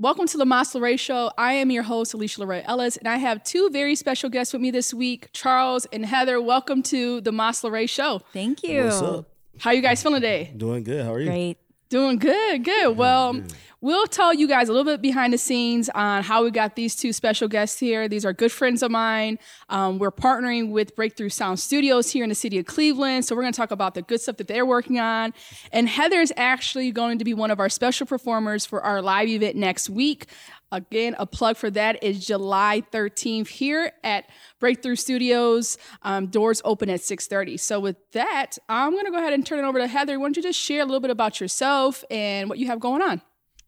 Welcome to the Mas LeRae Show. I am your host, Alysha LeRae Ellis, and I have two very special guests with me this week, Charles and Heather. Welcome to the Mas LeRae Show. Thank you. What's up? How you guys feeling today? Doing good. How are you? Great. Doing good, good. Well, we'll tell you guys a little bit behind the scenes on how we got these two special guests here. These are good friends of mine. Um, we're partnering with Breakthrough Sound Studios here in the city of Cleveland. So we're going to talk about the good stuff that they're working on. And Heather is actually going to be one of our special performers for our live event next week. Again, a plug for that is July 13th here at Breakthrough Studios. Um, doors open at 6:30. So with that, I'm going to go ahead and turn it over to Heather. Why don't you just share a little bit about yourself and what you have going on?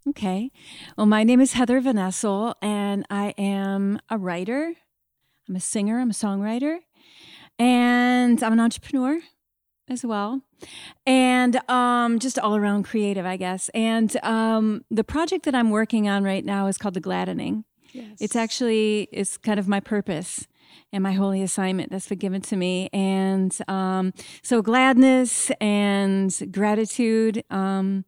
Okay. Well, my name is Heather Venesile, and I am a writer. I'm a singer. I'm a songwriter, and I'm an entrepreneur as well, and um, just all around creative, I guess. And um, the project that I'm working on right now is called The Gladdening. Yes. It's actually it's kind of my purpose and my holy assignment that's been given to me. And um, so gladness and gratitude. Um,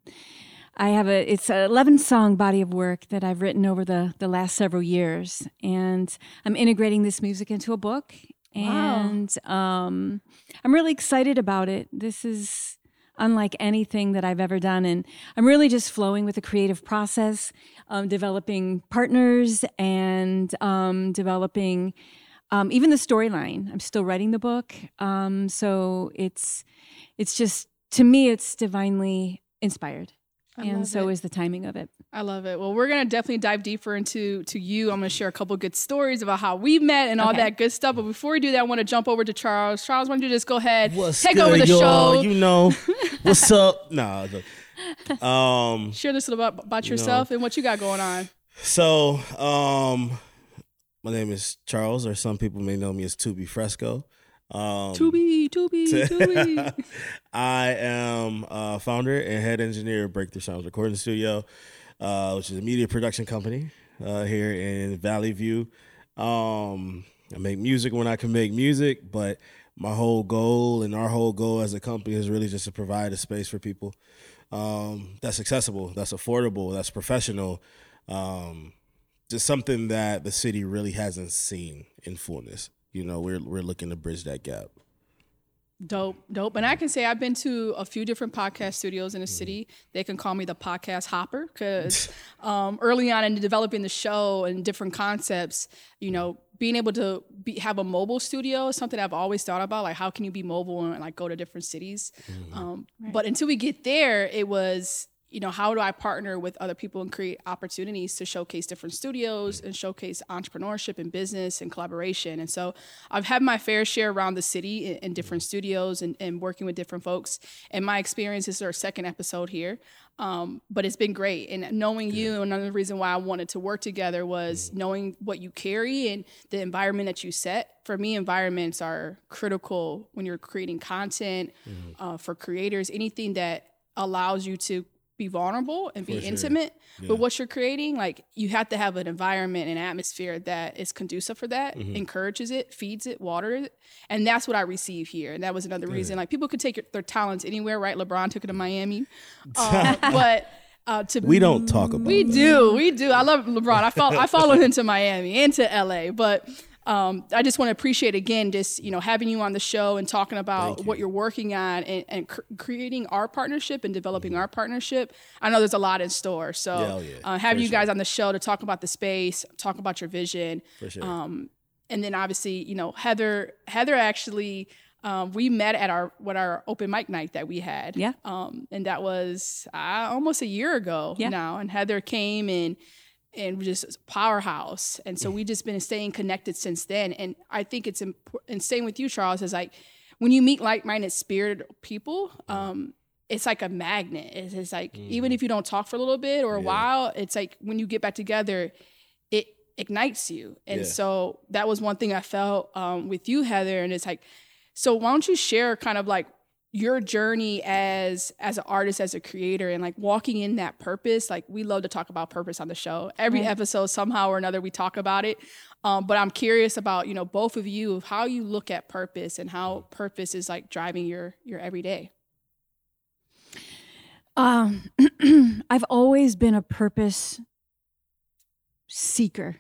I have a it's an 11 song body of work that I've written over the the last several years, and I'm integrating this music into a book. Wow. And um, I'm really excited about it. This is unlike anything that I've ever done. And I'm really just flowing with the creative process, um, developing partners and um, developing um, even the storyline. I'm still writing the book, um, so it's it's just to me it's divinely inspired, I and so it. is the timing of it. I love it. Well, we're gonna definitely dive deeper into to you. I'm gonna share a couple good stories about how we met and all Okay. that good stuff. But before we do that, I want to jump over to Charles. Charles, why don't you just go ahead, What's take good, over the y'all? show, You know what's up? Nah. look. Um. share this little bit about yourself and what you got going on. So, um, my name is Charles, or some people may know me as Tubi Fresco. Um, To be, to be, to be. I am uh, founder and head engineer of Breakthrough Sounds Recording Studio, uh, which is a media production company uh, here in Valley View. Um, I make music when I can make music, but my whole goal and our whole goal as a company is really just to provide a space for people um, that's accessible, that's affordable, that's professional, um, just something that the city really hasn't seen in fullness. You know, we're we're looking to bridge that gap. Dope, dope. And I can say I've been to a few different podcast studios in the city. They can call me the podcast hopper because um, early on in developing the show and different concepts, you know, being able to be, have a mobile studio is something I've always thought about. Like, how can you be mobile and like go to different cities? Um, But until we get there, it was, you know, how do I partner with other people and create opportunities to showcase different studios and showcase entrepreneurship and business and collaboration? And so I've had my fair share around the city in, in different studios and, and working with different folks. And my experience is our second episode here. Um, but it's been great. And knowing you, another reason why I wanted to work together was knowing what you carry and the environment that you set. For me, environments are critical when you're creating content uh, for creators, anything that allows you to be vulnerable and be sure. intimate Yeah. with what you're creating. Like you have to have an environment and atmosphere that is conducive for that, Mm-hmm. encourages it, feeds it, waters it. And that's what I receive here. And that was another reason. Like people could take your, their talents anywhere, right? LeBron took it to Miami. Um, but uh, to We don't talk about we that. do, we do. I love LeBron. I follow, I followed him to Miami and to LA, but um, I just want to appreciate again, just you know, having you on the show and talking about Thank what you. you're working on and, and cr- creating our partnership and developing our partnership. I know there's a lot in store, so Mm-hmm. Yeah, oh yeah, uh, having for you guys sure. on the show to talk about the space, talk about your vision, For sure. um, and then obviously, you know, Heather, Heather actually. Um, we met at our what our open mic night that we had. Yeah. Um, and that was uh, almost a year ago Yeah. now. And Heather came and and just powerhouse. And so we've just been staying connected since then. And I think it's important. And same with you, Charles. Is like when you meet like-minded, spirited people. Um, it's like a magnet. It's, it's like even if you don't talk for a little bit or a Yeah. while, it's like when you get back together, it ignites you. And Yeah. so that was one thing I felt um, with you, Heather. And it's like, so why don't you share kind of like your journey as as an artist, as a creator, and like walking in that purpose? Like we love to talk about purpose on the show. Every Right. episode, somehow or another, we talk about it. Um, but I'm curious about you know both of you of how you look at purpose and how purpose is like driving your your everyday. Um, I've always been a purpose seeker.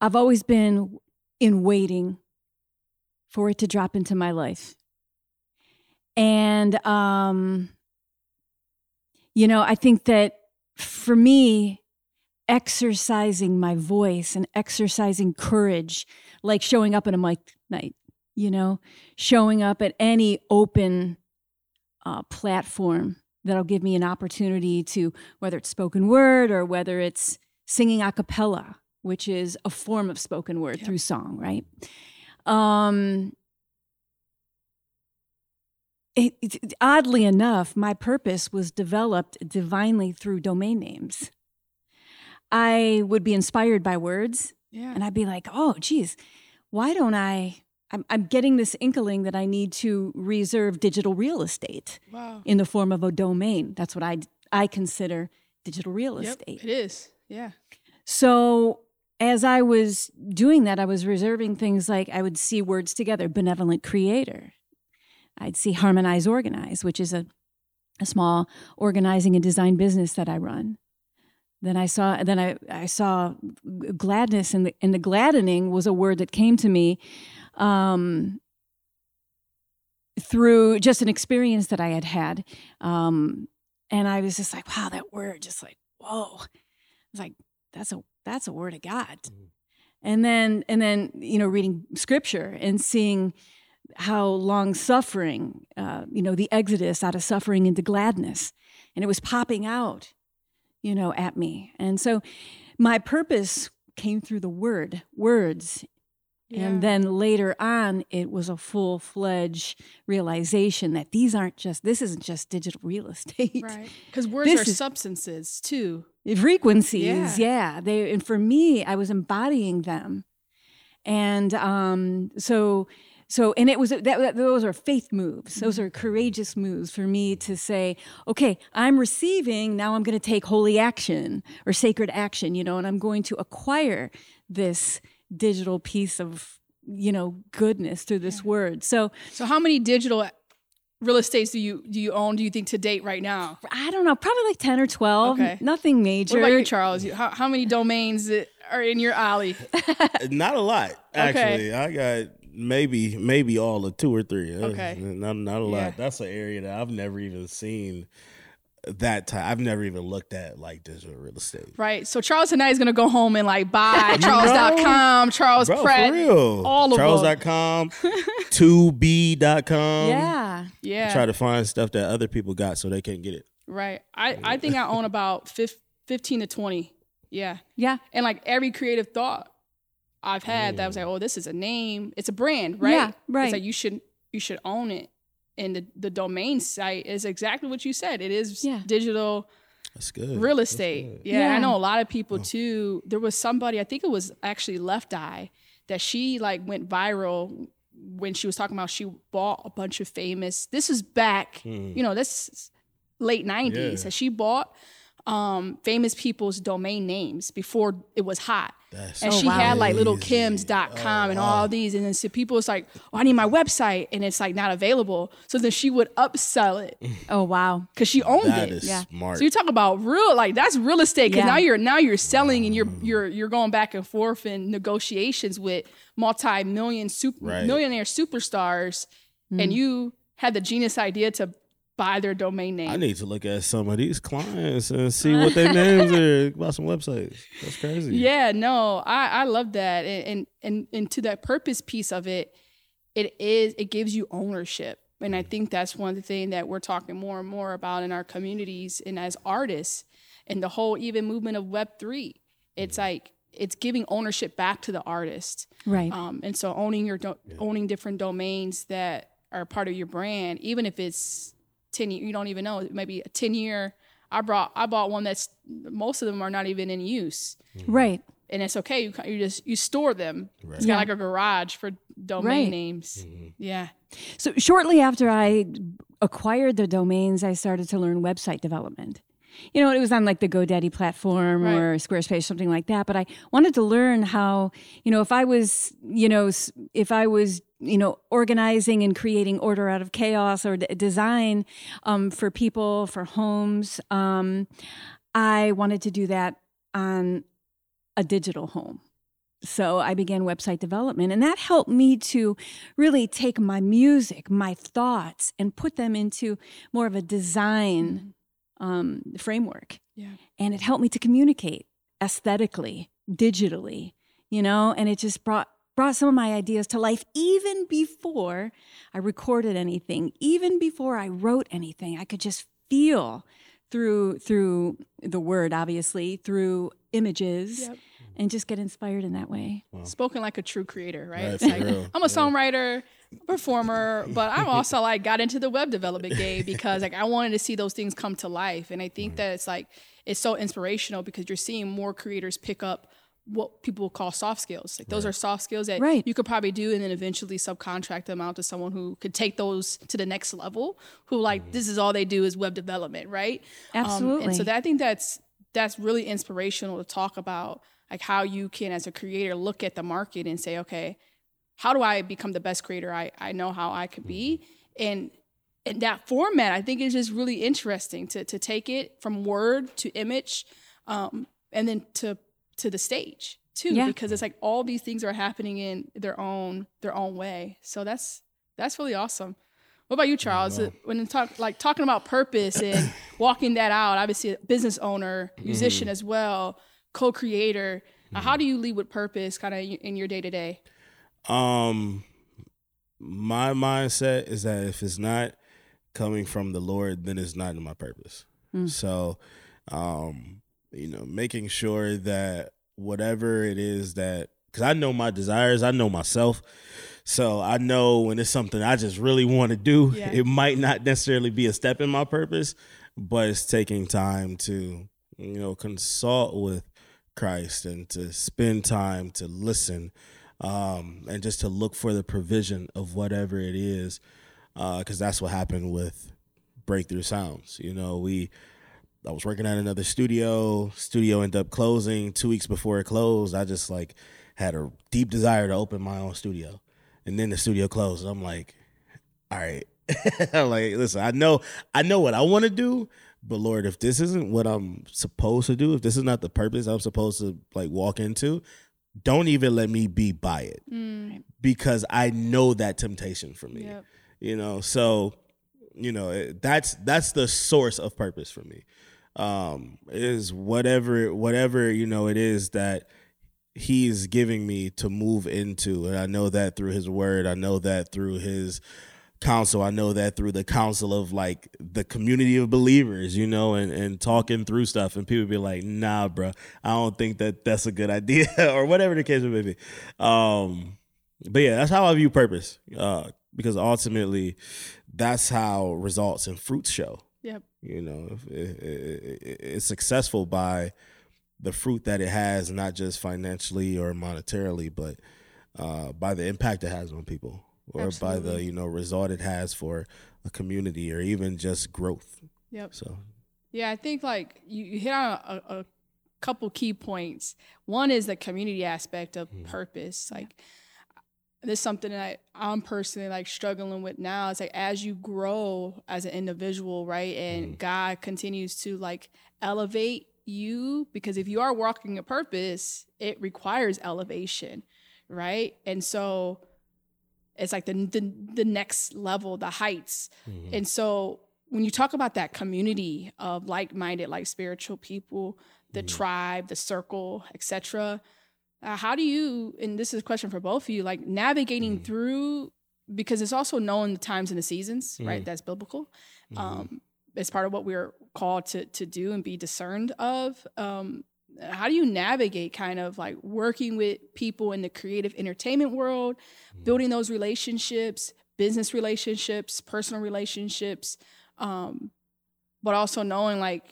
I've always been in waiting for it to drop into my life. And, um, you know, I think that for me, exercising my voice and exercising courage, like showing up at a mic night, you know, showing up at any open uh, platform that'll give me an opportunity to, whether it's spoken word or whether it's singing a cappella, which is a form of spoken word Yep. through song, right? Um, it, it- oddly enough, my purpose was developed divinely through domain names. I would be inspired by words Yeah. and I'd be like, oh, geez, why don't I? I'm, I'm getting this inkling that I need to reserve digital real estate wow. in the form of a domain. That's what I, I consider digital real Yep. estate. It is. Yeah. So as I was doing that, I was reserving things like I would see words together, benevolent creator. I'd see harmonize, organize, which is a, a small organizing and design business that I run. Then I saw, then I, I saw gladness, and the, and the gladdening was a word that came to me um, through just an experience that I had had. Um, and I was just like, wow, that word, just like, whoa. It's like, that's a that's a word of God. Mhm. And then and then you know reading scripture and seeing how long suffering, uh, you know, the exodus out of suffering into gladness, and it was popping out, you know, at me. And so my purpose came through the word, words, Yeah. and then later on, it was a full fledged realization that these aren't just, this isn't just digital real estate. Right. Because words This are is- substances too. Frequencies, Yeah. yeah. They and for me, I was embodying them, and um, so so and it was that, that those are faith moves. Those are courageous moves for me to say, okay, I'm receiving. Now I'm going to take holy action or sacred action, you know, and I'm going to acquire this digital piece of you know goodness through this word. So So how many digital real estates do you do you own? Do you think to date right now? I don't know, probably like ten or twelve. Okay. Nothing major. What about you, Charles? You- How, how many domains that are in your alley? Not a lot, actually. I got maybe maybe all of two or three. Okay. Not not a lot. Yeah. That's an area that I've never even seen that type. I've never even looked at like digital real estate. Right. So Charles tonight is gonna go home and like buy Charles.com, Charles Bro, Pratt, for real. all of them. Charles.com, 2b.com. yeah. Yeah. Try to find stuff that other people got so they can't get it. right. I, I think I own about 15 to 20. Yeah. Yeah. And like every creative thought I've had that was like, oh, this is a name. It's a brand, right? Yeah, right. It's like you should you should own it. And the, the domain site is exactly what you said. It is Yeah. digital That's good. real That's estate. good. Yeah, I know a lot of people too. There was somebody, I think it was actually Left Eye, that she like went viral when she was talking about she bought a bunch of famous. This is back, Hmm. you know, this late '90s. Yeah. That she bought um, famous people's domain names before it was hot. That's And Oh, she wow. had like little crazy. kims.com Oh, and wow. all these. And then so people was like, oh, I need my website. And it's like not available. So then she would upsell it Oh wow. because she owned That it. is Yeah. smart. So you talk about real, like that's real estate because Yeah. now you're now you're selling and you're you're you're going back and forth in negotiations with multi-million super Right. millionaire superstars, Mm. and you had the genius idea to buy their domain name. I need to look at some of these clients and see what their names are about some websites. That's crazy. Yeah, no, I I love that, and and and, and to that purpose piece of it, it is it gives you ownership, and I think that's one of the things that we're talking more and more about in our communities and as artists, and the whole even movement of Web three. It's like it's giving ownership back to the artist, Right. um, and so owning your do- owning different domains that are part of your brand, even if it's ten, year, you don't even know, maybe a ten year. I brought I bought one that's most of them are not even in use right. and it's okay. You you just you store them. Right. It's Yeah. kind of like a garage for domain Right. names. Mm-hmm. Yeah. So shortly after I acquired the domains, I started to learn website development. You know, it was on like the GoDaddy platform Right. or Squarespace, something like that. But I wanted to learn how, you know, if I was, you know, if I was, you know, organizing and creating order out of chaos or d- design um, for people, for homes, um, I wanted to do that on a digital home. So I began website development, and that helped me to really take my music, my thoughts, and put them into more of a design um, framework. Yeah. And it helped me to communicate aesthetically, digitally, you know, and it just brought brought some of my ideas to life even before I recorded anything, even before I wrote anything. I could just feel through through the word obviously, through images. Yep. And just get inspired in that way. Spoken like a true creator, right? Right, like. I'm a songwriter, performer, but I'm also like got into the web development game because like I wanted to see those things come to life. And I think that it's like it's so inspirational because you're seeing more creators pick up what people call soft skills. Like those are soft skills that Right. you could probably do and then eventually subcontract them out to someone who could take those to the next level, who like this is all they do is web development, right? Um, and so that, I think that's that's really inspirational to talk about like how you can as a creator look at the market and say, okay, how do I become the best creator I, I know how I could be? And and that format I think is just really interesting to to take it from word to image, um, and then to to the stage too, Yeah. because it's like all these things are happening in their own their own way. So that's that's really awesome. What about you, Charles? When you talk like talking about purpose and walking that out, obviously a business owner, musician as well, co-creator. Uh, how do you lead with purpose, kind of in your day to day? Um, my mindset is that if it's not coming from the Lord, then it's not in my purpose. So, um, you know, making sure that whatever it is that, because I know my desires, I know myself. So I know when it's something I just really want to do, Yeah. it might not necessarily be a step in my purpose, but it's taking time to, you know, consult with Christ and to spend time to listen um, and just to look for the provision of whatever it is, because that's what happened with Breakthrough Sounds. You know, we I was working at another studio. Studio ended up closing two weeks before it closed. I just like had a deep desire to open my own studio, and then the studio closed. I'm like, all right, like listen, I know I know what I want to do, but Lord, if this isn't what I'm supposed to do, if this is not the purpose I'm supposed to like walk into, don't even let me be by it because I know that temptation for me. Yep. You know, so you know it, that's that's the source of purpose for me. Um, is whatever whatever you know it is that he's giving me to move into, and I know that through his word. I know that through his counsel. I know that through the counsel of like the community of believers, you know, and, and talking through stuff. And people be like, nah, bro, I don't think that that's a good idea or whatever the case may be. Um, but yeah, that's how I view purpose. Uh, because ultimately that's how results and fruits show. Yep. You know, it, it, it, it's successful by the fruit that it has, not just financially or monetarily, but uh, by the impact it has on people, or by the you know result it has for a community, or even just growth. Yep. So Yeah, I think like you, you hit on a, a couple key points. One is the community aspect of mm-hmm. purpose. Like this is something that I'm personally like struggling with now. It's like as you grow as an individual, right? And mm-hmm. God continues to like elevate you because if you are walking a purpose, it requires elevation, right? And so it's like the the, the next level, the heights. And so when you talk about that community of like-minded, like spiritual people, the tribe, the circle, etc., uh, how do you? And this is a question for both of you, like navigating through because it's also knowing the times and the seasons, right? That's biblical. Um, it's part of what we're called to to do and be discerned of. Um, how do you navigate kind of like working with people in the creative entertainment world, building those relationships, business relationships, personal relationships, um, but also knowing like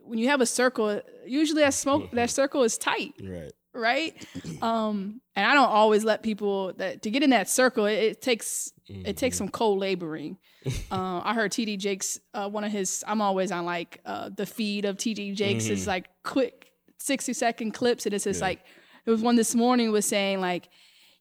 when you have a circle, usually that smoke that circle is tight, right, right? Um, and I don't always let people that to get in that circle. It, it takes it takes some co laboring. uh, I heard TD Jakes uh, one of his. I'm always on like uh, the feed of TD Jakes. It's like quick sixty second clips, and it's just like it was one this morning was saying like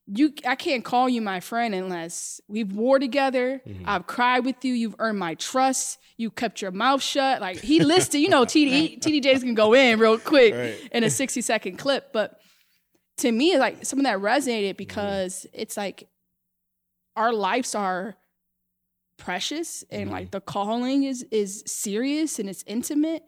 you I can't call you my friend unless we've war together. Mm-hmm. I've cried with you. You've earned my trust. You kept your mouth shut. Like he listed, you know, TD TD Jakes can go in real quick Right. in a 60 second clip. But to me, it's like some of that resonated because mm-hmm. it's like our lives are precious and like mm-hmm. the calling is is serious and it's intimate.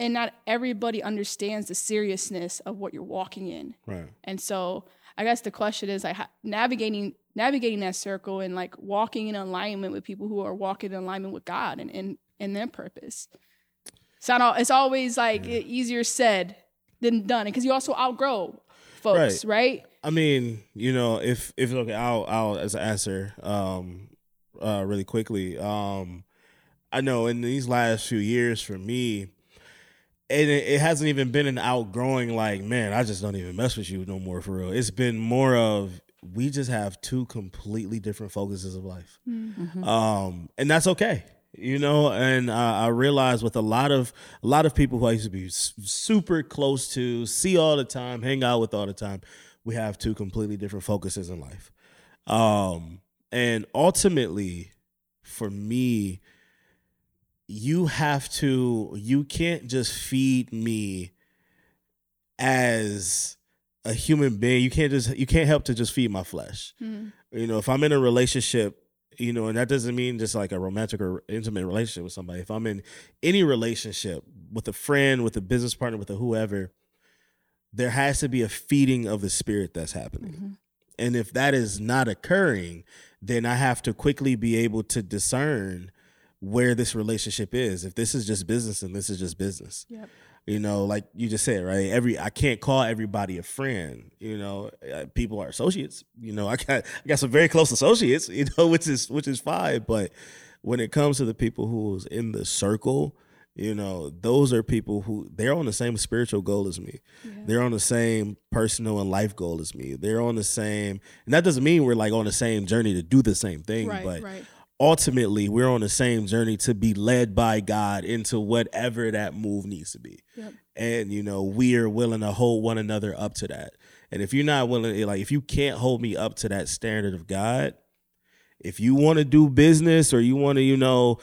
And not everybody understands the seriousness of what you're walking in. Right. And so I guess the question is like navigating navigating that circle and like walking in alignment with people who are walking in alignment with God and and, and their purpose. It's not all, it's always like easier said than done because you also outgrow folks, right? I mean, you know, if if okay, I'll I'll as an answer, um, uh, really quickly. Um, I know in these last few years for me, and it, it hasn't even been an outgrowing like, man, I just don't even mess with you no more for real. It's been more of we just have two completely different focuses of life, um, and that's okay. You know, and uh, I realize with a lot of a lot of people who I used to be s- super close to, see all the time, hang out with all the time, we have two completely different focuses in life. Um, and ultimately, for me, you have to, you can't just feed me as a human being. You can't just, you can't help to just feed my flesh. Mm-hmm. You know, if I'm in a relationship, you know, and that doesn't mean just like a romantic or intimate relationship with somebody. If I'm in any relationship with a friend, with a business partner, with a whoever, there has to be a feeding of the spirit that's happening. Mm-hmm. And if that is not occurring, then I have to quickly be able to discern where this relationship is. If this is just business and this is just business. Yep. You know, like you just said, right? Every I can't call everybody a friend. You know, Uh, people are associates. You know, I got I got some very close associates. You know, which is which is fine. But when it comes to the people who's in the circle, you know, those are people who they're on the same spiritual goal as me. They're on the same personal and life goal as me. They're on the same, and that doesn't mean we're like on the same journey to do the same thing. Right, but right. Ultimately we're on the same journey to be led by God into whatever that move needs to be. Yep. And you know, we are willing to hold one another up to that. And if you're not willing like if you can't hold me up to that standard of God, if you want to do business or you want to, you know,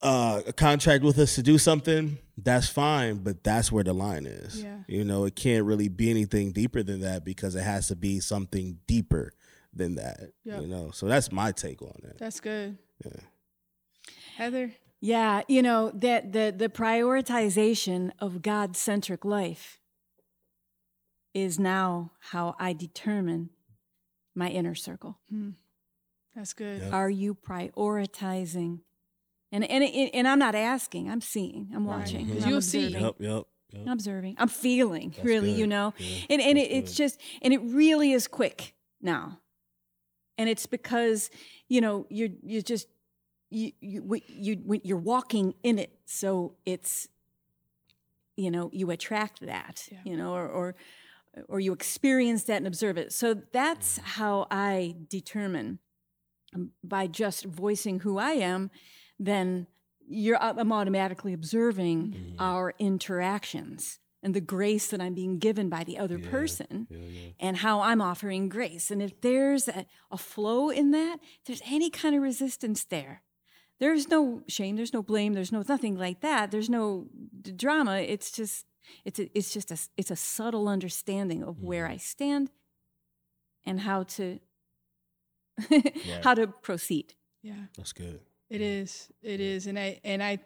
uh contract with us to do something, that's fine, but that's where the line is. Yeah. You know, it can't really be anything deeper than that because it has to be something deeper than that. Yep. You know. So that's my take on that. That's good. Yeah. Heather. Yeah, you know that the the prioritization of God centric life is now how I determine my inner circle. That's good. Yeah. Are you prioritizing? And and and I'm not asking. I'm seeing. I'm watching. Mhm. You'll see. observing. Yep, yep. yep. I'm observing. I'm feeling. really, you know. Yeah, and and it, it's good. just and it really is quick now. And it's because you know you're you're just you you you you're walking in it, so it's you know you attract that Yeah. you know or or or you experience that and observe it. So that's Mm-hmm. how I determine um, by just voicing who I am. Then you're I'm automatically observing Mm-hmm. our interactions and the grace that I'm being given by the other person Yeah, yeah. and how I'm offering grace. And if there's a, a flow in that, if there's any kind of resistance there, there's no shame, there's no blame, there's no nothing like that. There's no d- drama. It's just it's a, it's just a it's a subtle understanding of where mm. I stand and how to how to proceed. Yeah. That's good. It is. It is. And I and I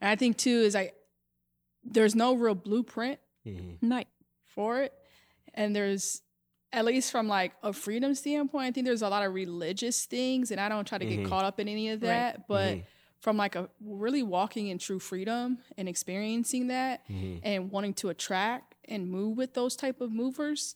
and I think too is I there's no real blueprint Mm-hmm. Right. for it. And there's at least from like a freedom standpoint, I think there's a lot of religious things and I don't try to get Mhm. caught up in any of Right. that. But Mhm. from like a really walking in true freedom and experiencing that Mhm. and wanting to attract and move with those type of movers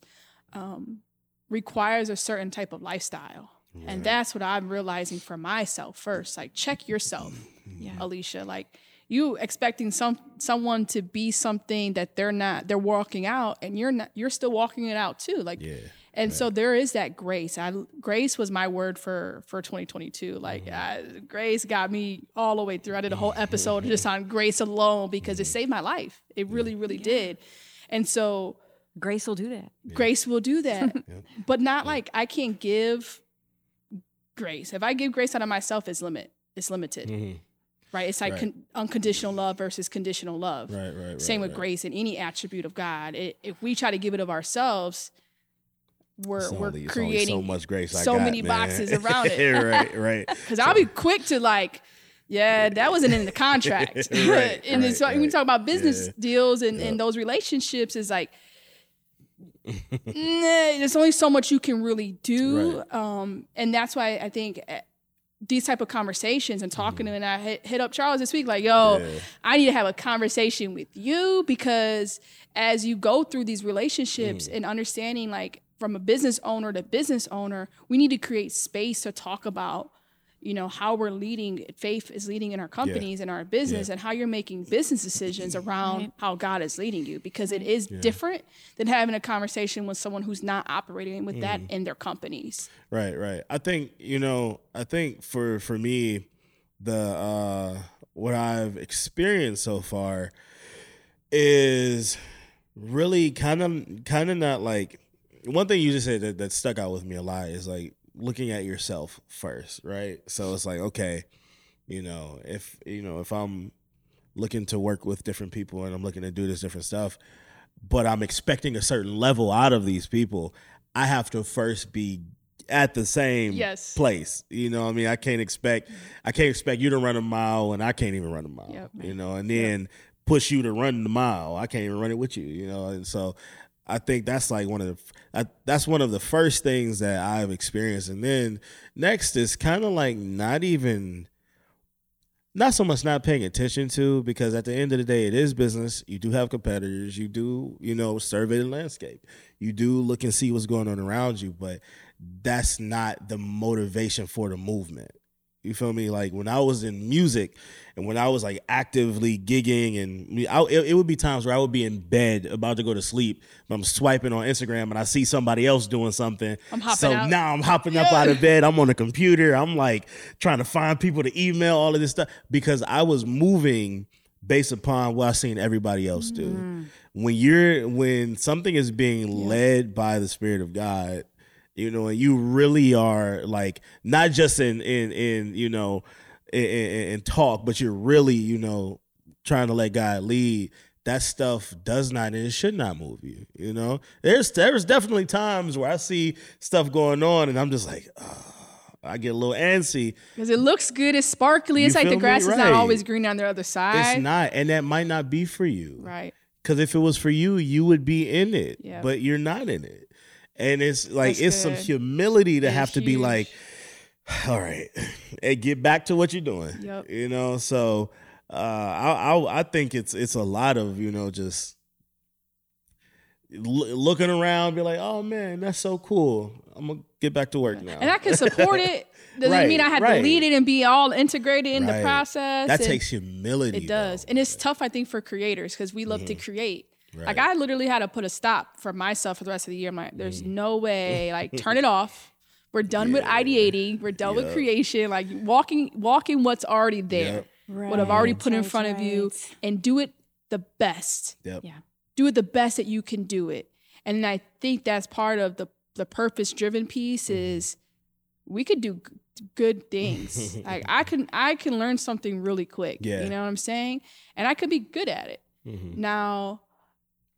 um, requires a certain type of lifestyle. And that's what I'm realizing for myself first. Like check yourself, Yeah. Alysha. Like you expecting some someone to be something that they're not, they're walking out and you're not you're still walking it out too. Like Yeah. and so there is that grace. I grace was my word for for 2022. Like I, grace got me all the way through. I did a whole episode just on grace alone because it saved my life. It really, really did. And so Grace will do that. Grace will do that. But not like I can't give grace. If I give grace out of myself, it's limit. It's limited. Mhm. Right? It's like Right. con- unconditional love versus conditional love. Right, right, right. Same with right. grace and any attribute of God. It, if we try to give it of ourselves, we're It's we're only- creating so much grace. So got, many man. boxes around it. right, right. Because I'll be quick to like, yeah, that wasn't in the contract. And right, when we talk about business Yeah. deals and, and those relationships, is like, nah, there's only so much you can really do. Um, and that's why I think eh, these type of conversations and talking to him, and I hit, hit up Charles this week, like, yo, Mm-hmm. Yeah. I need to have a conversation with you because as you go through these relationships Mm. and understanding, like from a business owner to business owner, we need to create space to talk about, you know, how we're leading. Faith is leading in our companies and our business, and how you're making business decisions around Right. how God is leading you because it is different than having a conversation with someone who's not operating with that Mm. in their companies. Right, right. I think you know. I think for for me, the uh what I've experienced so far is really kind of kind of not like one thing you just said that, that stuck out with me a lot is like looking at yourself first, right? So it's like okay, you know, if you know if I'm looking to work with different people and I'm looking to do this different stuff, but I'm expecting a certain level out of these people, I have to first be at the same Yes. place. You know, what I mean, I can't expect I can't expect you to run a mile and I can't even run a mile. Yep. You know, and then push you to run the mile. I can't even run it with you. You know, and so I think that's like one of the that's one of the first things that I've experienced, and then next is kind of like not even not so much not paying attention to because at the end of the day it is business. You do have competitors. You do you know survey the landscape. You do look and see what's going on around you but that's not the motivation for the movement you feel me? Like when i was in music and when i was like actively gigging and I, it, it would be times where i would be in bed about to go to sleep but i'm swiping on instagram and i see somebody else doing something. I'm hopping so out. now i'm hopping up out of bed. I'm on the computer. I'm like trying to find people to email all of this stuff because i was moving based upon what i seen everybody else do. Mm. when you're when something is being led by the spirit of god you know and you really are like not just in in in you know in, in, in talk but you're really you know trying to let god lead that stuff does not and it should not move you you know there's there's definitely times where i see stuff going on and i'm just like oh, i get a little antsy Because it looks good, it's sparkly. You It's like the grass is not always green on the other side. it's not and that might not be for you Right. Because if it was for you, you would be in it, Yeah. but you're not in it. And it's like That's it's some humility to have to be like, all right, and get back to what you're doing. Yep. You know, so uh, I, I I think it's it's a lot of you know just looking around, be like, oh man, that's so cool. I'm gonna get back to work now. And I can support it. Doesn't Right, mean I have right. to lead it and be all integrated in the process. that and takes humility. it does. though. Mm-hmm. And it's tough, I think, for creators because we love to create. Like I literally had to put a stop for myself for the rest of the year. I'm there's Mm-hmm. no way. Like, turn it off. We're done with ideating. We're done with creation. Like walking, walking what's already there, Yep. what I've already Right, put in right, front of you, and do it the best. Yep. Yeah. do it the best that you can do it. And I think that's part of the the purpose driven piece Mm-hmm. is we could do g- good things. like I can I can learn something really quick. Yeah. You know what I'm saying? And I could be good at it. Mhm. Now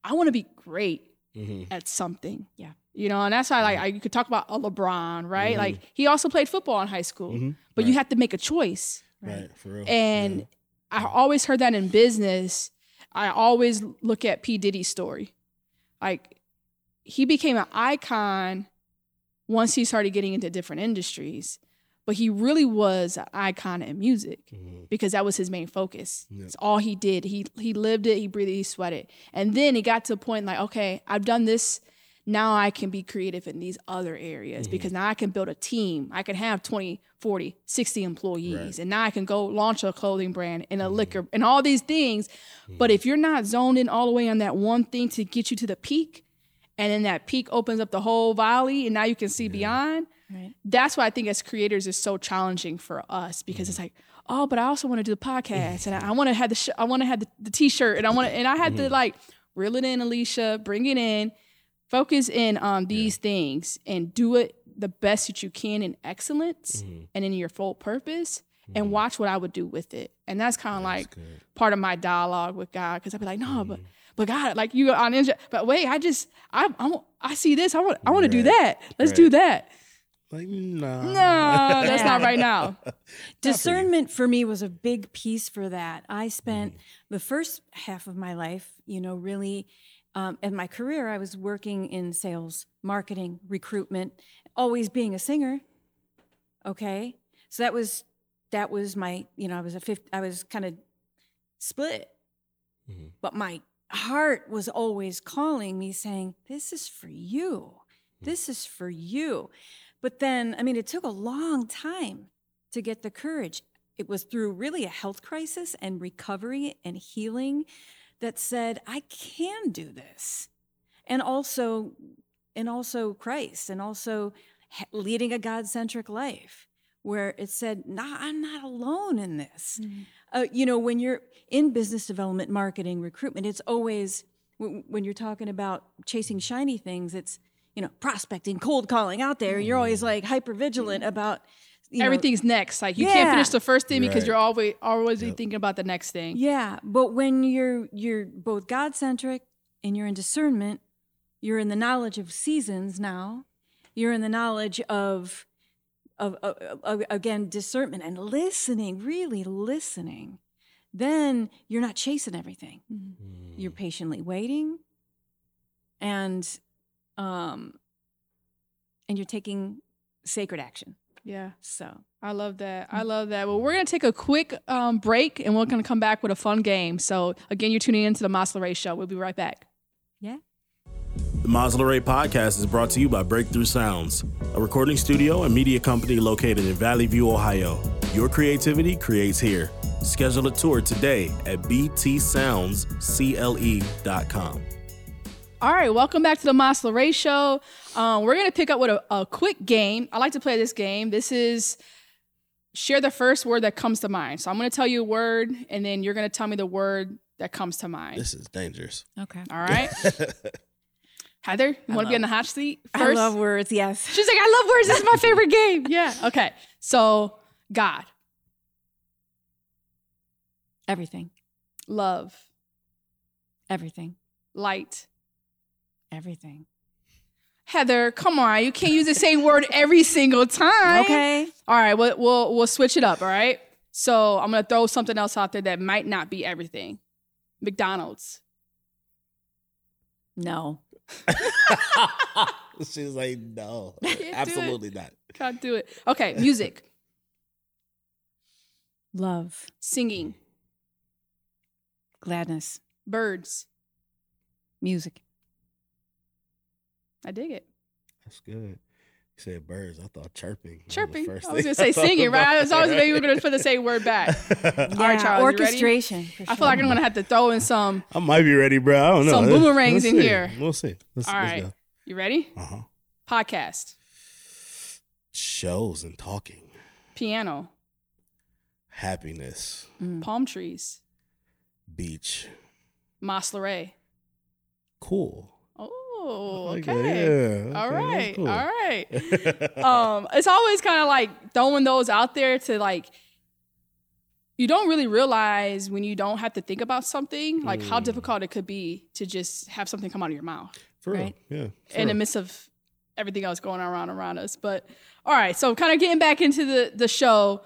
I want to be great Mhm. at something. Yeah. You know, and that's why Mm-hmm. like I, you could talk about a LeBron, right? Like he also played football in high school. Mhm. But you have to make a choice. Right, for real. And I always heard that in business. I always look at P. Diddy's story. Like he became an icon once he started getting into different industries. But he really was an icon in music Mhm. because that was his main focus. Yeah. It's all he did. He he lived it, he breathed it, he sweated. And then it got to a point like, okay, I've done this. Now I can be creative in these other areas Mm-hmm. because now I can build a team. I can have 20, 40, 60 employees. And now I can go launch a clothing brand and a Mm-hmm. liquor and all these things. But if you're not zoned in all the way on that one thing to get you to the peak, and then that peak opens up the whole valley and now you can see beyond, Right. that's why I think as creators is so challenging for us because it's like, oh, but I also want to do the podcast and I, I want to have the sh- I want to have the, the t-shirt and I want to and I had to like reel it in, Alysha, bring it in, Focus in on these things and do it the best that you can in excellence Mm-hmm. and in your full purpose and watch what I would do with it. And that's kind of like good. Mm-hmm. part of my dialogue with God because I'd be like, no, but but God, like you on Ninja, but wait, I just I I, want, I see this. I want I want to do that. Let's do that. Like, nah. No, that's not right now. discernment for me was a big piece for that. I spent Mm-hmm. the first half of my life, you know, really um, in my career, I was working in sales, marketing, recruitment, always being a singer. Okay, so that was that was my, you know, I was a fifth, I was kind of split, Mhm. but my heart was always calling me, saying, "This is for you. This is for you." But then, I mean, it took a long time to get the courage. It was through really a health crisis and recovery and healing that said, I can do this. And also, and also Christ, and also leading a God centric life where it said, nah, I'm not alone in this. Uh, you know, when you're in business development, marketing, recruitment, it's always, when you're talking about chasing shiny things, it's, you know, prospecting, cold calling out there. You're always mm. like hyper vigilant about you know, Everything's next. Like you can't finish the first thing because Right. you're always always thinking about the next thing. Yeah, but when you're you're both God centric and you're in discernment, you're in the knowledge of seasons now. You're in the knowledge of of, of, of again discernment and listening, really listening. Then you're not chasing everything. Mm-hmm. You're patiently waiting, and um, and you're taking sacred action. Yeah. So I love that. I love that. Well, we're going to take a quick um, break and we're going to come back with a fun game. So, again, you're tuning into the Masla Ray Show. We'll be right back. yeah. The Masla Ray podcast is brought to you by Breakthrough Sounds, a recording studio and media company located in Valley View, Ohio. Your creativity creates here. Schedule a tour today at btsoundscle.com. All right, welcome back to the Masla Ray Show. Um, we're going to pick up with a, a quick game. I like to play this game. This is share the first word that comes to mind. So, I'm going to tell you a word and then you're going to tell me the word that comes to mind. This is dangerous. Okay. All right. Heather, you want to be in the hot seat first? I love words. Yes. She's like, I love words. This is my favorite game. Yeah. Okay. So, God, Everything. love, Everything. light. Everything. Heather, come on. You can't use the same word every single time. Okay. All right. We'll, we'll, we'll switch it up. All right. So, I'm going to throw something else out there that might not be everything. McDonald's. No. She's like, no, do it. absolutely not. Can't do it. Okay. Music, Love. singing, Gladness. birds. Music. I dig it. That's good. You said birds. I thought chirping. was Chirping. first I was going to say singing, right? I was always maybe we're going to put the same word back. Yeah, right, Charles, you ready? orchestration. for I feel like I'm going to have to throw in some. I might be ready, bro. I don't know. Some boomerangs let's in see. here. We'll see. Let's, All let's go. You ready? Uh huh. Podcast, Shows and talking. piano, Happiness. palm trees, Beach. Masleray. Cool. Oh, okay. Yeah, All right. cool. All right. um, it's always kind of like throwing those out there to like you don't really realize when you don't have to think about something like how Mm. difficult it could be to just have something come out of your mouth For real. Right. Yeah. for in the real. midst of everything else going on around around us. But all right, so kind of getting back into the the show,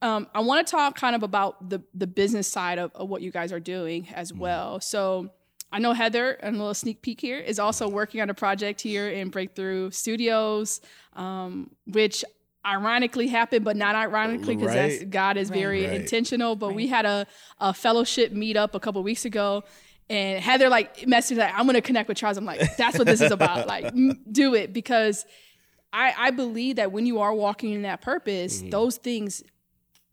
um, I want to talk kind of about the the business side of, of what you guys are doing as Mm. well. So I know Heather, and a little sneak peek here, is also working on a project here in Breakthrough Studios, um, which ironically happened, but not ironically because Right. God is Right. very Right. intentional. But we had a, a fellowship meetup a couple weeks ago. And Heather like messaged like, I'm gonna connect with Charles. I'm like, that's what this is about. Like, m- do it because I, I believe that when you are walking in that purpose, those things,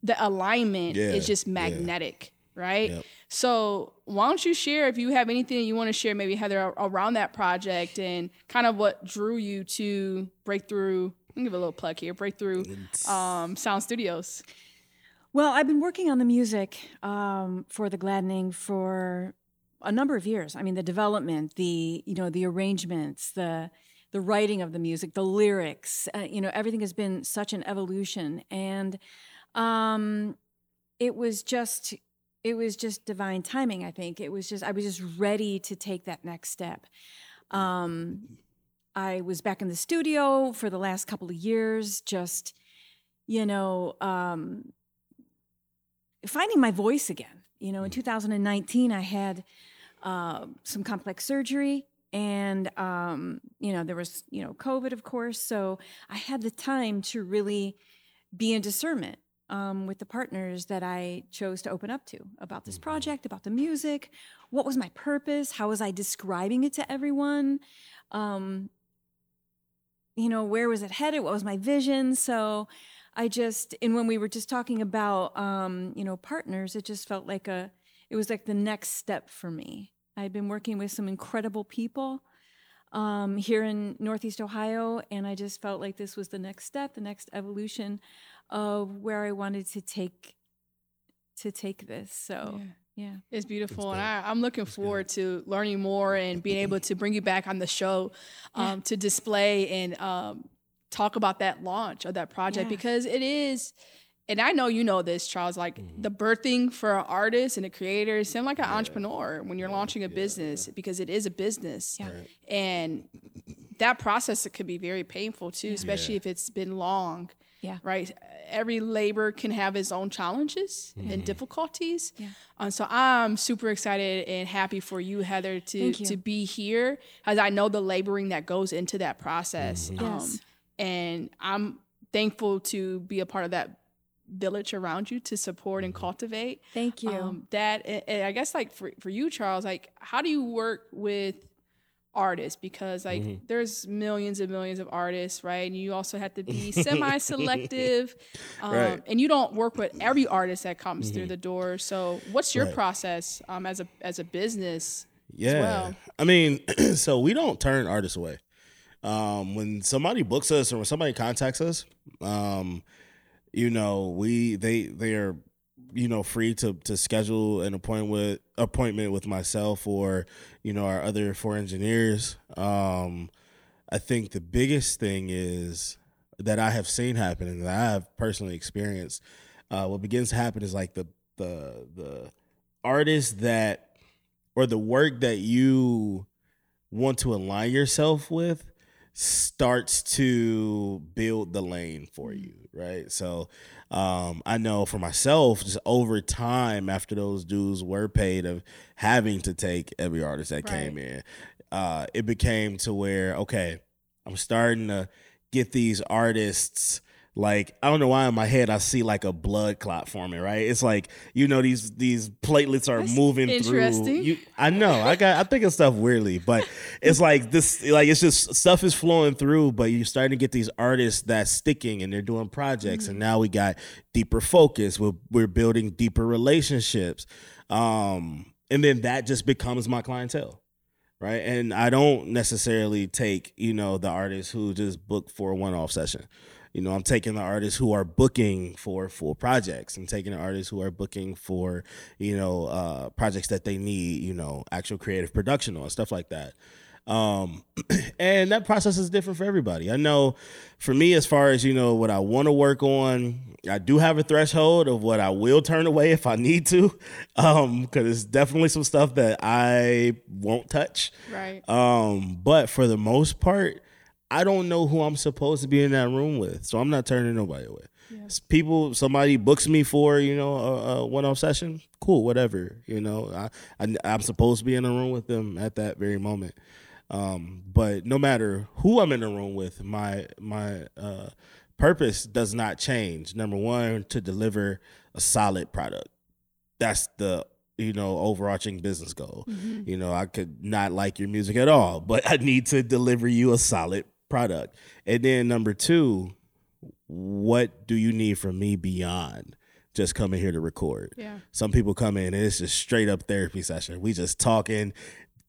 the alignment Yeah, is just yeah. magnetic, right? Yep. So why don't you share if you have anything you want to share, maybe Heather, around that project and kind of what drew you to Breakthrough. I'll give a little plug here, Breakthrough um, Sound Studios. Well, I've been working on the music um, for the Gladdening for a number of years. I mean, the development, the you know, the arrangements, the the writing of the music, the lyrics, uh, you know, everything has been such an evolution, and um, it was just it was just divine timing. I think it was just I was just ready to take that next step. Um, I was back in the studio for the last couple of years, just you know, um, finding my voice again. You know, in 2019, I had uh, some complex surgery, and um, you know, there was you know COVID, of course. So I had the time to really be in discernment um, with the partners that I chose to open up to about this project, about the music. What was my purpose? How was I describing it to everyone? Um, you know, where was it headed? What was my vision? So I just, and when we were just talking about, um, you know, partners, it just felt like a, it was like the next step for me. I'd been working with some incredible people um, here in Northeast Ohio, and I just felt like this was the next step, the next evolution of where I wanted to take to take this. So. Yeah. Yeah. It's beautiful. and I, am looking forward to learning more and being able to bring you back on the show um, yeah. to display and um, talk about that launch of that project yeah. because it is and I know you know this, Charles, like mm-hmm. the birthing for an artist and a creator seem like an yeah. entrepreneur when you're launching a business because it is a business. Yeah. And that process it could be very painful too, especially if it's been long. Yeah. Right. Every labor can have its own challenges mm-hmm. and difficulties. Yeah. Um, so I'm super excited and happy for you, Heather, to you. to be here, as I know the laboring that goes into that process. Mm-hmm. Um, yes. And I'm thankful to be a part of that village around you to support and mm-hmm. cultivate. Thank you. Um, that and I guess like for for you, Charles, like how do you work with artists because like mm-hmm. there's millions and millions of artists right and you also have to be semi-selective um, right. and you don't work with every artist that comes mm-hmm. through the door so what's your right. process um, as a as a business yeah well? i mean so we don't turn artists away um, when somebody books us or when somebody contacts us um, you know we they they are you know free to to schedule an appointment with appointment with myself or you know our other four engineers. Um i think the biggest thing is that i have seen happen and that i have personally experienced. Uh what begins to happen is like the the the artist that or the work that you want to align yourself with starts to build the lane for you right? So um, I know for myself, just over time, after those dues were paid of having to take every artist that right. came in, uh, it became to where okay, I'm starting to get these artists like I don't know why in my head I see like a blood clot forming, right? It's like you know these these platelets are That's moving through. You, I know I got I think of stuff weirdly, but it's like this like it's just stuff is flowing through, but you're starting to get these artists that's sticking and they're doing projects, mm-hmm. and now we got deeper focus. We're we're building deeper relationships, um, and then that just becomes my clientele right? And I don't necessarily take, you know, the artists who just book for a one off session. You know, I'm taking the artists who are booking for full projects. I'm taking the artists who are booking for, you know, uh, projects that they need, you know, actual creative production on, stuff like that. Um, and that process is different for everybody. I know for me, as far as, you know, what I want to work on, I do have a threshold of what I will turn away if I need to. Um, cause it's definitely some stuff that I won't touch. Right. Um, but for the most part, I don't know who I'm supposed to be in that room with, so I'm not turning nobody away. Yeah. People, somebody books me for you know a, a one-off session, cool, whatever. You know, I, I am supposed to be in a room with them at that very moment. Um, but no matter who I'm in the room with, my my uh, purpose does not change. Number one, to deliver a solid product. That's the you know overarching business goal. Mm-hmm. You know, I could not like your music at all, but I need to deliver you a solid product. And then number two, what do you need from me beyond just coming here to record? Yeah. Some people come in and it's just straight up therapy session. We just talking,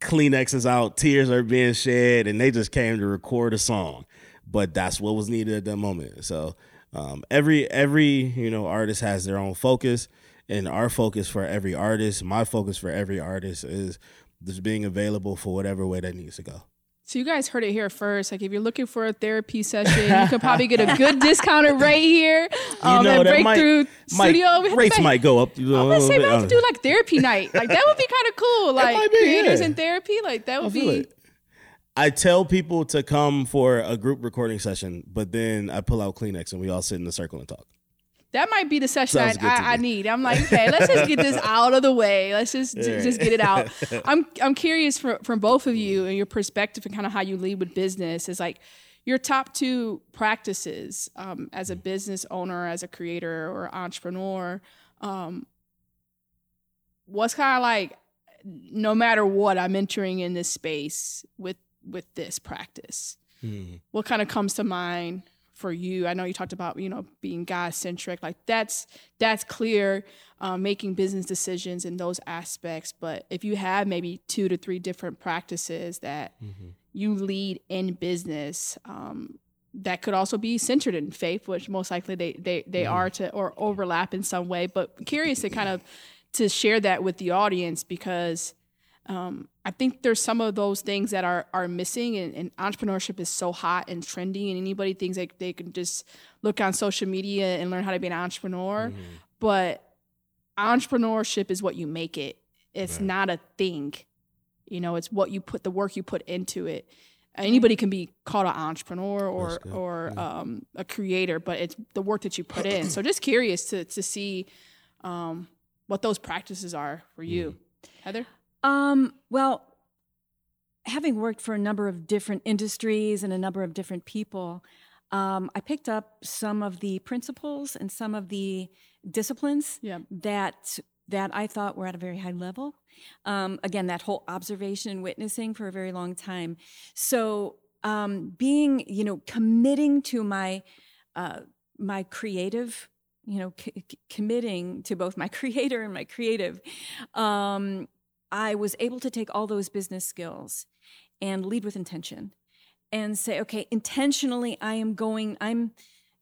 Kleenexes out, tears are being shed, and they just came to record a song. But that's what was needed at that moment. So um, every every you know artist has their own focus, and our focus for every artist, my focus for every artist is just being available for whatever way that needs to go. So you guys heard it here first. Like if you're looking for a therapy session, you could probably get a good discounted right here. Um, know, at might- Breakthrough Might, Studio. To rates might go up. You I'm gonna say bit. have to do like therapy night. Like that would be kind of cool. Like might be, creators yeah. in therapy. Like that I would feel be. it. I tell people to come for a group recording session, but then I pull out Kleenex and we all sit in the circle and talk. That might be the session I, Sounds good to I, I need. I'm like, okay, let's just get this out of the way. Let's just Yeah. just get it out. I'm I'm curious from from both of you and your perspective and kind of how you lead with business is like your top two practices um, as a business owner, as a creator or entrepreneur. Um, what's kind of like no matter what I'm entering in this space with with this practice what kind of comes to mind for you. I know you talked about you know being god centric like that's that's clear um, making business decisions in those aspects. But if you have maybe two to three different practices that you lead in business um, that could also be centered in faith which most likely they they, they are to or overlap in some way. But curious to kind of to share that with the audience because um, I think there's some of those things that are are missing, and, and entrepreneurship is so hot and trendy, and anybody thinks like they can just look on social media and learn how to be an entrepreneur. But entrepreneurship is what you make it. It's not a thing, you know. It's what you put the work you put into it. Anybody can be called an entrepreneur or or um, a creator, but it's the work that you put in. So just curious to to see um, what those practices are for you, Heather. Um, well, having worked for a number of different industries and a number of different people, um, I picked up some of the principles and some of the disciplines Yeah. that that I thought were at a very high level. Um, again, that whole observation and witnessing for a very long time. So, um, being you know committing to my uh, my creative, you know, c- c- committing to both my creator and my creative. Um, I was able to take all those business skills and lead with intention and say, okay, intentionally, I am going, I'm,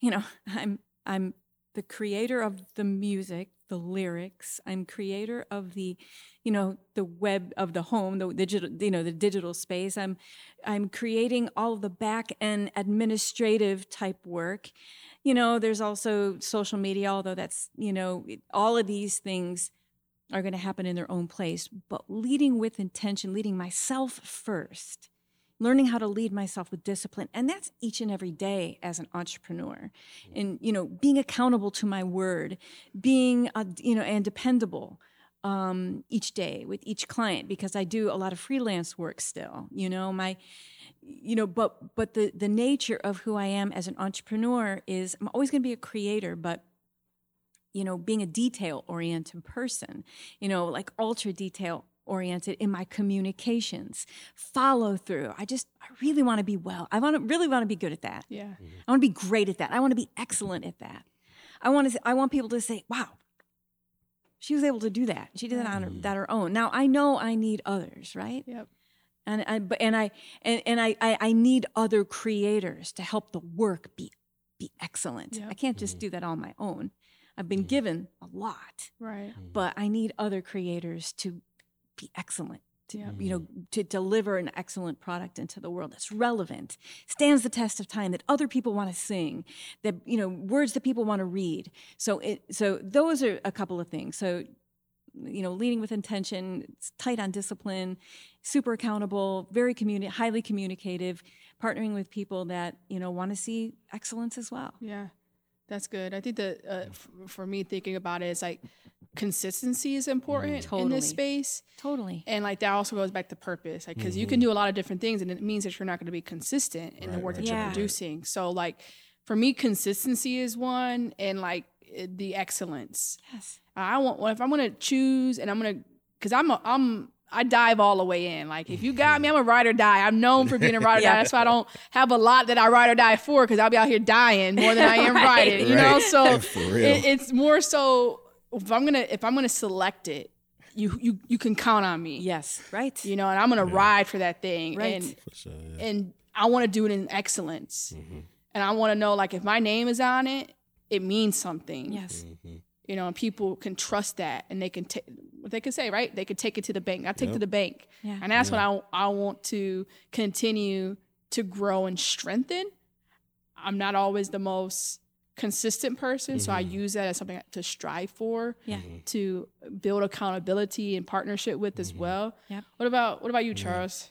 you know, I'm, I'm the creator of the music, the lyrics. I'm creator of the, you know, the web of the home, the digital, you know, the digital space. I'm, I'm creating all the back end administrative type work. You know, there's also social media, although that's, you know, all of these things are going to happen in their own place, but leading with intention, leading myself first, learning how to lead myself with discipline, and that's each and every day as an entrepreneur, and you know, being accountable to my word, being uh, you know, and dependable um, each day with each client because I do a lot of freelance work still. You know, my you know but but the the nature of who i am as an entrepreneur is i'm always going to be a creator but you know being a detail oriented person you know like ultra detail oriented in my communications follow through. I just i really want to be well. I want to really want to be good at that. Yeah. Mm-hmm. i want to be great at that. I want to be excellent at that. I want to i want people to say wow she was able to do that. She did that on her, mm-hmm. that her own. Now i know i need others right? Yep. and I but- and I and, and I, I I need other creators to help the work be be excellent. Yeah. I can't just mm-hmm. do that on my own. I've been given a lot, Right. Mm. but I need other creators to be excellent. To, Yeah. you know, mm. to deliver an excellent product into the world that's relevant, stands the test of time, that other people want to sing, that you know, words that people want to read. So it, so those are a couple of things. So you know, leading with intention, it's tight on discipline, super accountable, very communi- highly communicative, partnering with people that you know want to see excellence as well. Yeah. That's good. I think that uh, f- for me, thinking about it is like consistency is important in Totally. this space. Totally. And like that also goes back to purpose, like because you can do a lot of different things, and it means that you're not going to be consistent in the work that you're producing. So like for me, consistency is one, and like the excellence. Yes. I want well, if I'm gonna choose, and I'm gonna because I'm a, I'm I dive all the way in. Like if you got me, I'm a ride or die. I'm known for being a ride or die. That's why I don't have a lot that I ride or die for because I'll be out here dying more than I am Right. riding. You know, so it, it's more so if I'm gonna if I'm gonna select it, you you you can count on me. Yes. Right. You know, and I'm gonna ride for that thing. Right. And For sure, yeah. and I want to do it in excellence. Mm-hmm. And I want to know like if my name is on it, it means something. yes. Mm-hmm. You know, and people can trust that, and they can take what they can say, right? They can take it to the bank. I take to the bank, Yeah. and that's what I I want to continue to grow and strengthen. I'm not always the most consistent person, so I mm-hmm. use that as something to strive for, Yeah. Mm-hmm. to build accountability and partnership with as mm-hmm. well. Yep. What about what about you, Charles?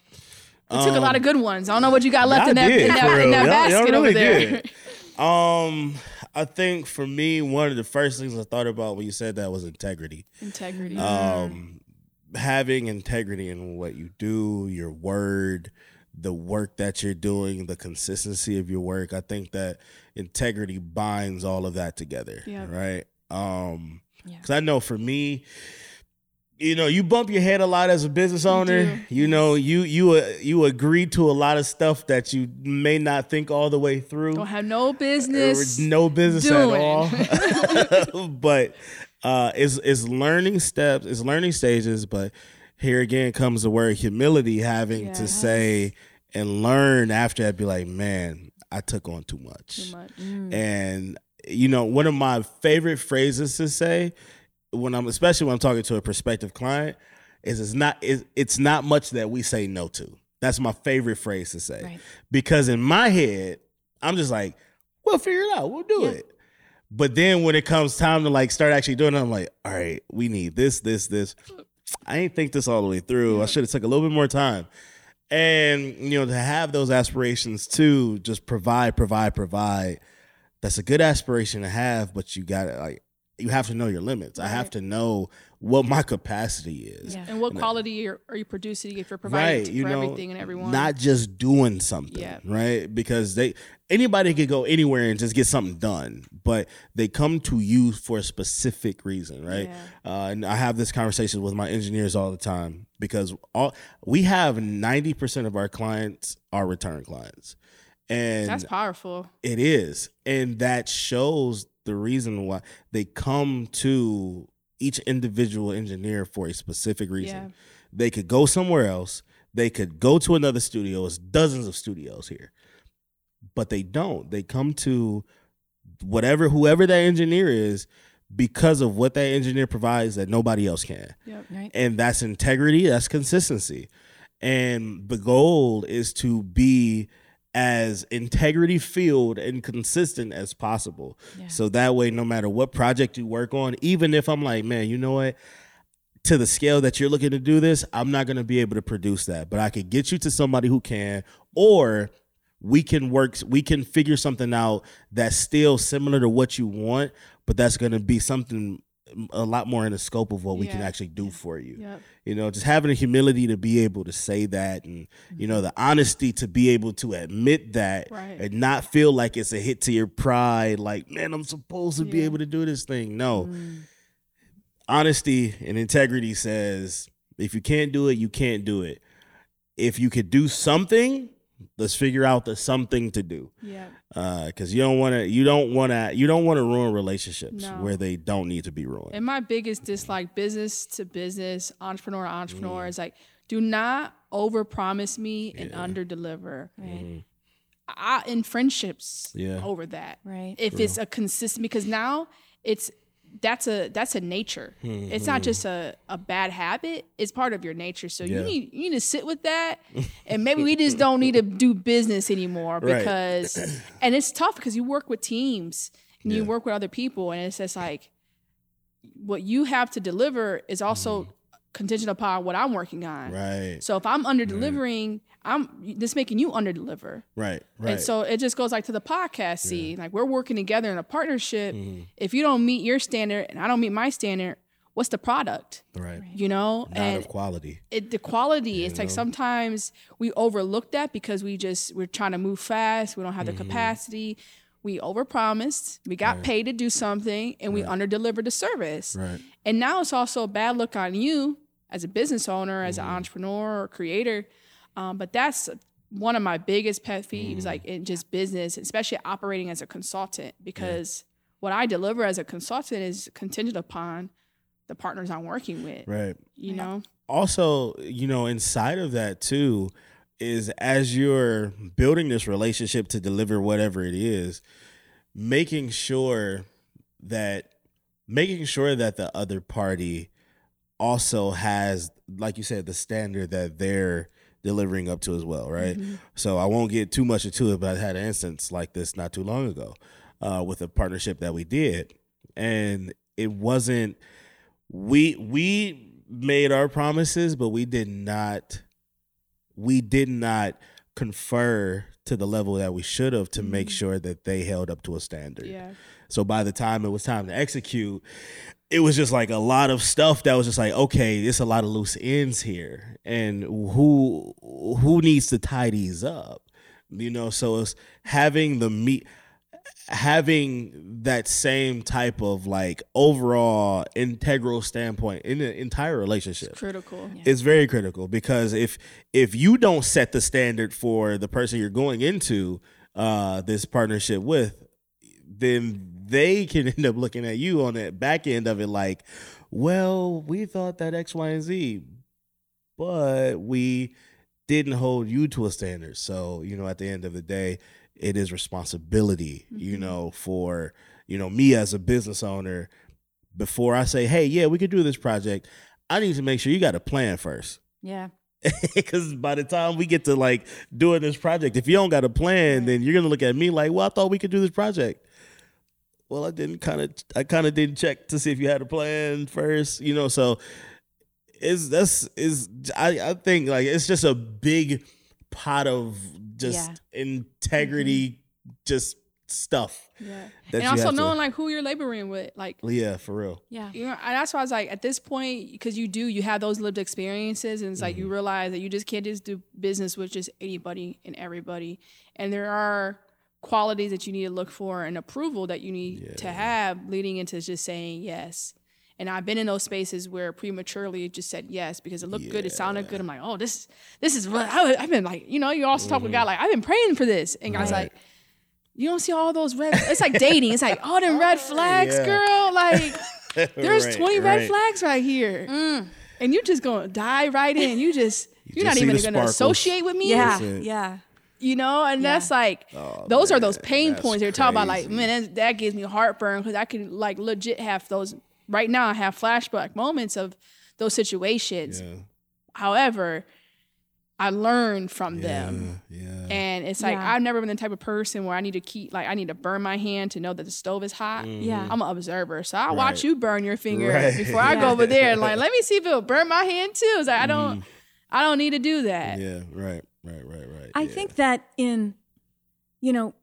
You took a um, lot of good ones. I don't know what you got left Y'all in that, did, in that, in real. that Y'all- y'all basket over there. did. Um, I think for me, one of the first things I thought about when you said that was integrity. Integrity. Um, having integrity in what you do, your word, the work that you're doing, the consistency of your work. I think that integrity binds all of that together. Yeah. Right. Um, Yeah. because I know for me, you know, you bump your head a lot as a business owner. do. You, know, you you uh, you agree to a lot of stuff that you may not think all the way through. don't have no business. no business doing. at all. but uh, it's it's learning steps, it's learning stages. But here again comes the word humility, having to say and learn after that. Be like, man, I took on too much. Too much. And you know, one of my favorite phrases to say when I'm, especially when I'm talking to a prospective client, is it's not it's, it's not much that we say no to. That's my favorite phrase to say Right. because in my head, I'm just like, we'll figure it out, we'll do Yeah. it. But then when it comes time to like start actually doing it, I'm like, all right, we need this, this, this. I ain't think this all the way through. I should have took a little bit more time. And you know, to have those aspirations to just provide, provide, provide, that's a good aspiration to have, but you got to like you have to know your limits. I have to know what my capacity is. Yeah. And what quality are, are you producing if you're providing Right, to- you for know, everything and everyone? not just doing something, Yeah. right? Because they anybody could go anywhere and just get something done, but they come to you for a specific reason, right? Uh, and I have this conversation with my engineers all the time because all we have ninety percent of our clients are return clients, and That's powerful. it is. And that shows the reason why they come to each individual engineer for a specific reason. Yeah. They could go somewhere else. They could go to another studio. It's dozens of studios here. But they don't. They come to whatever whoever that engineer is because of what that engineer provides that nobody else can Yep. Right. and that's integrity that's consistency and the goal is to be as integrity filled and consistent as possible Yeah. so that way no matter what project you work on even if i'm like man you know what to the scale that you're looking to do this i'm not going to be able to produce that but i could get you to somebody who can or we can work we can figure something out that's still similar to what you want but that's going to be something a lot more in the scope of what we can actually do for you. Yep. you know just having the humility to be able to say that and you know mm-hmm. the honesty to be able to admit that Right. and not feel like it's a hit to your pride like man i'm supposed to be able to do this thing. No. Mm. Honesty and integrity says if you can't do it you can't do it. If you could do something let's figure out the something to do Yeah. because you don't want to you don't want to you don't want to ruin relationships No. where they don't need to be ruined And my biggest dislike, business to business, entrepreneur to Mm. entrepreneur, is like, do not over promise me and under deliver. Right. I in friendships Yeah. over that. Right. If it's a consistent because now it's that's a that's a nature. It's not mm-hmm. just a, a bad habit. It's part of your nature. So Yeah. you need you need to sit with that. and maybe we just don't need to do business anymore Right. because and it's tough because you work with teams and you work with other people and it's just like what you have to deliver is also mm-hmm. Contingent upon what I'm working on. Right So if I'm under delivering, I'm this making you under deliver. right right And so it just goes like to the podcast scene. Like we're working together in a partnership. Mm-hmm. If you don't meet your standard and I don't meet my standard, what's the product? right You know? not and of quality it, the quality, it's like sometimes we overlook that because we just we're trying to move fast. We don't have the Mm-hmm. capacity. We overpromised. We got paid to do something and we underdelivered the service. right And now it's also a bad look on you as a business owner, as Mm-hmm. an entrepreneur or creator. Um, but that's one of my biggest pet peeves, Mm-hmm. like in just business, especially operating as a consultant, because what I deliver as a consultant is contingent upon the partners I'm working with. right You know, also you know inside of that too is as you're building this relationship to deliver whatever it is making sure that making sure that the other party also has, like you said, the standard that they're delivering up to as well, right? Mm-hmm. So I won't get too much into it, but I had an instance like this not too long ago uh, with a partnership that we did, and it wasn't we we made our promises, but we did not we did not confer to the level that we should have to make sure that they held up to a standard. Yeah. So by the time it was time to execute, it was just like a lot of stuff that was just like, okay, it's a lot of loose ends here, and who who needs to tie these up, you know? So it's having the meet, having that same type of like overall integral standpoint in the entire relationship Critical. It's very critical because if if you don't set the standard for the person you're going into uh, this partnership with, then they can end up looking at you on that back end of it like, well, we thought that X, Y, and Z, but we didn't hold you to a standard. So, you know, at the end of the day, it is responsibility, you mm-hmm. know, for, you know, me as a business owner, before I say, hey, yeah, we could do this project, I need to make sure you got a plan first. Yeah. Because by the time we get to like doing this project, if you don't got a plan, then you're gonna look at me like, "Well, I thought we could do this project." Well, I didn't kind of, I kind of didn't check to see if you had a plan first, you know. So, is that's is I I think like it's just a big pot of just Yeah. integrity, just stuff. Yeah. And also have to- knowing like who you're laboring with. Like Yeah, for real. Yeah. you know, and that's why I was like, at this point, because you do, you have those lived experiences, and it's like Mm-hmm. you realize that you just can't just do business with just anybody and everybody, and there are qualities that you need to look for and approval that you need to have leading into just saying yes. And I've been in those spaces where prematurely just said yes because it looked good, it sounded good. I'm like, oh, this, this is what I, have been like. You know, you also talk with God like, I've been praying for this, and God's Mm-hmm. Right. like, you don't see all those red. It's like dating. It's like all them red flags, Yeah. girl. Like there's Right, 20 red right. flags right here. And you're just going to die right in. You just, you're not just see even going to sparkles. associate with me. Yeah. Yeah. You know, and Yeah. that's like, Oh, those are those pain points they're talking about. Like, man, that, that gives me heartburn because I can like legit have those, right now, I have flashback moments of those situations. Yeah, However, I learned from them. yeah. And it's like Yeah. I've never been the type of person where I need to keep like I need to burn my hand to know that the stove is hot. Mm-hmm. Yeah. I'm an observer, so I Right. watch you burn your finger Right. before I go over there and like let me see if it'll burn my hand too. It's like I don't, I don't need to do that. Yeah, right, right, right, right. I yeah. think that in, you know,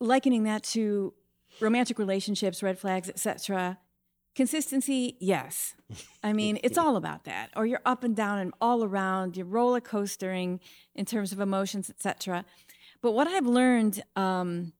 likening that to romantic relationships, red flags, etc. Consistency, yes. I mean, it's all about that. Or you're up and down and all around. You're roller coastering in terms of emotions, etc. But what I've learned um,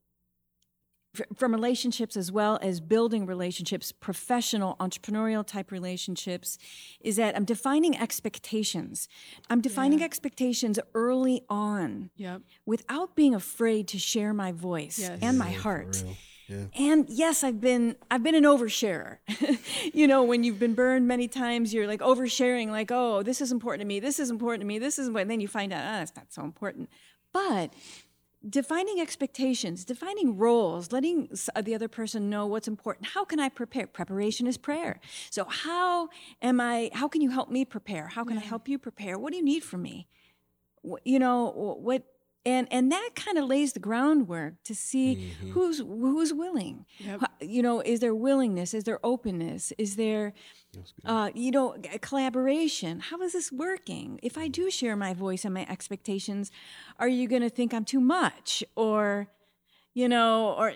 from relationships as well as building relationships, professional, entrepreneurial type relationships, is that I'm defining expectations. I'm defining expectations early on Yep. without being afraid to share my voice Yes. and my Yeah, heart. Yeah. And yes, I've been I've been an oversharer. you know, when you've been burned many times, you're like oversharing, like, oh, this is important to me, this is important to me, this is important. And then you find out, ah, it's not so important. But defining expectations, defining roles, letting uh, the other person know what's important. How can I prepare? Preparation is prayer. So how am I? How can you help me prepare? How can I help you prepare? What do you need from me? You know wh- what? And and that kind of lays the groundwork to see who's who's willing. Yep. You know, is there willingness? Is there openness? Is there, uh, you know, collaboration? How is this working? If I do share my voice and my expectations, are you going to think I'm too much, or, you know, or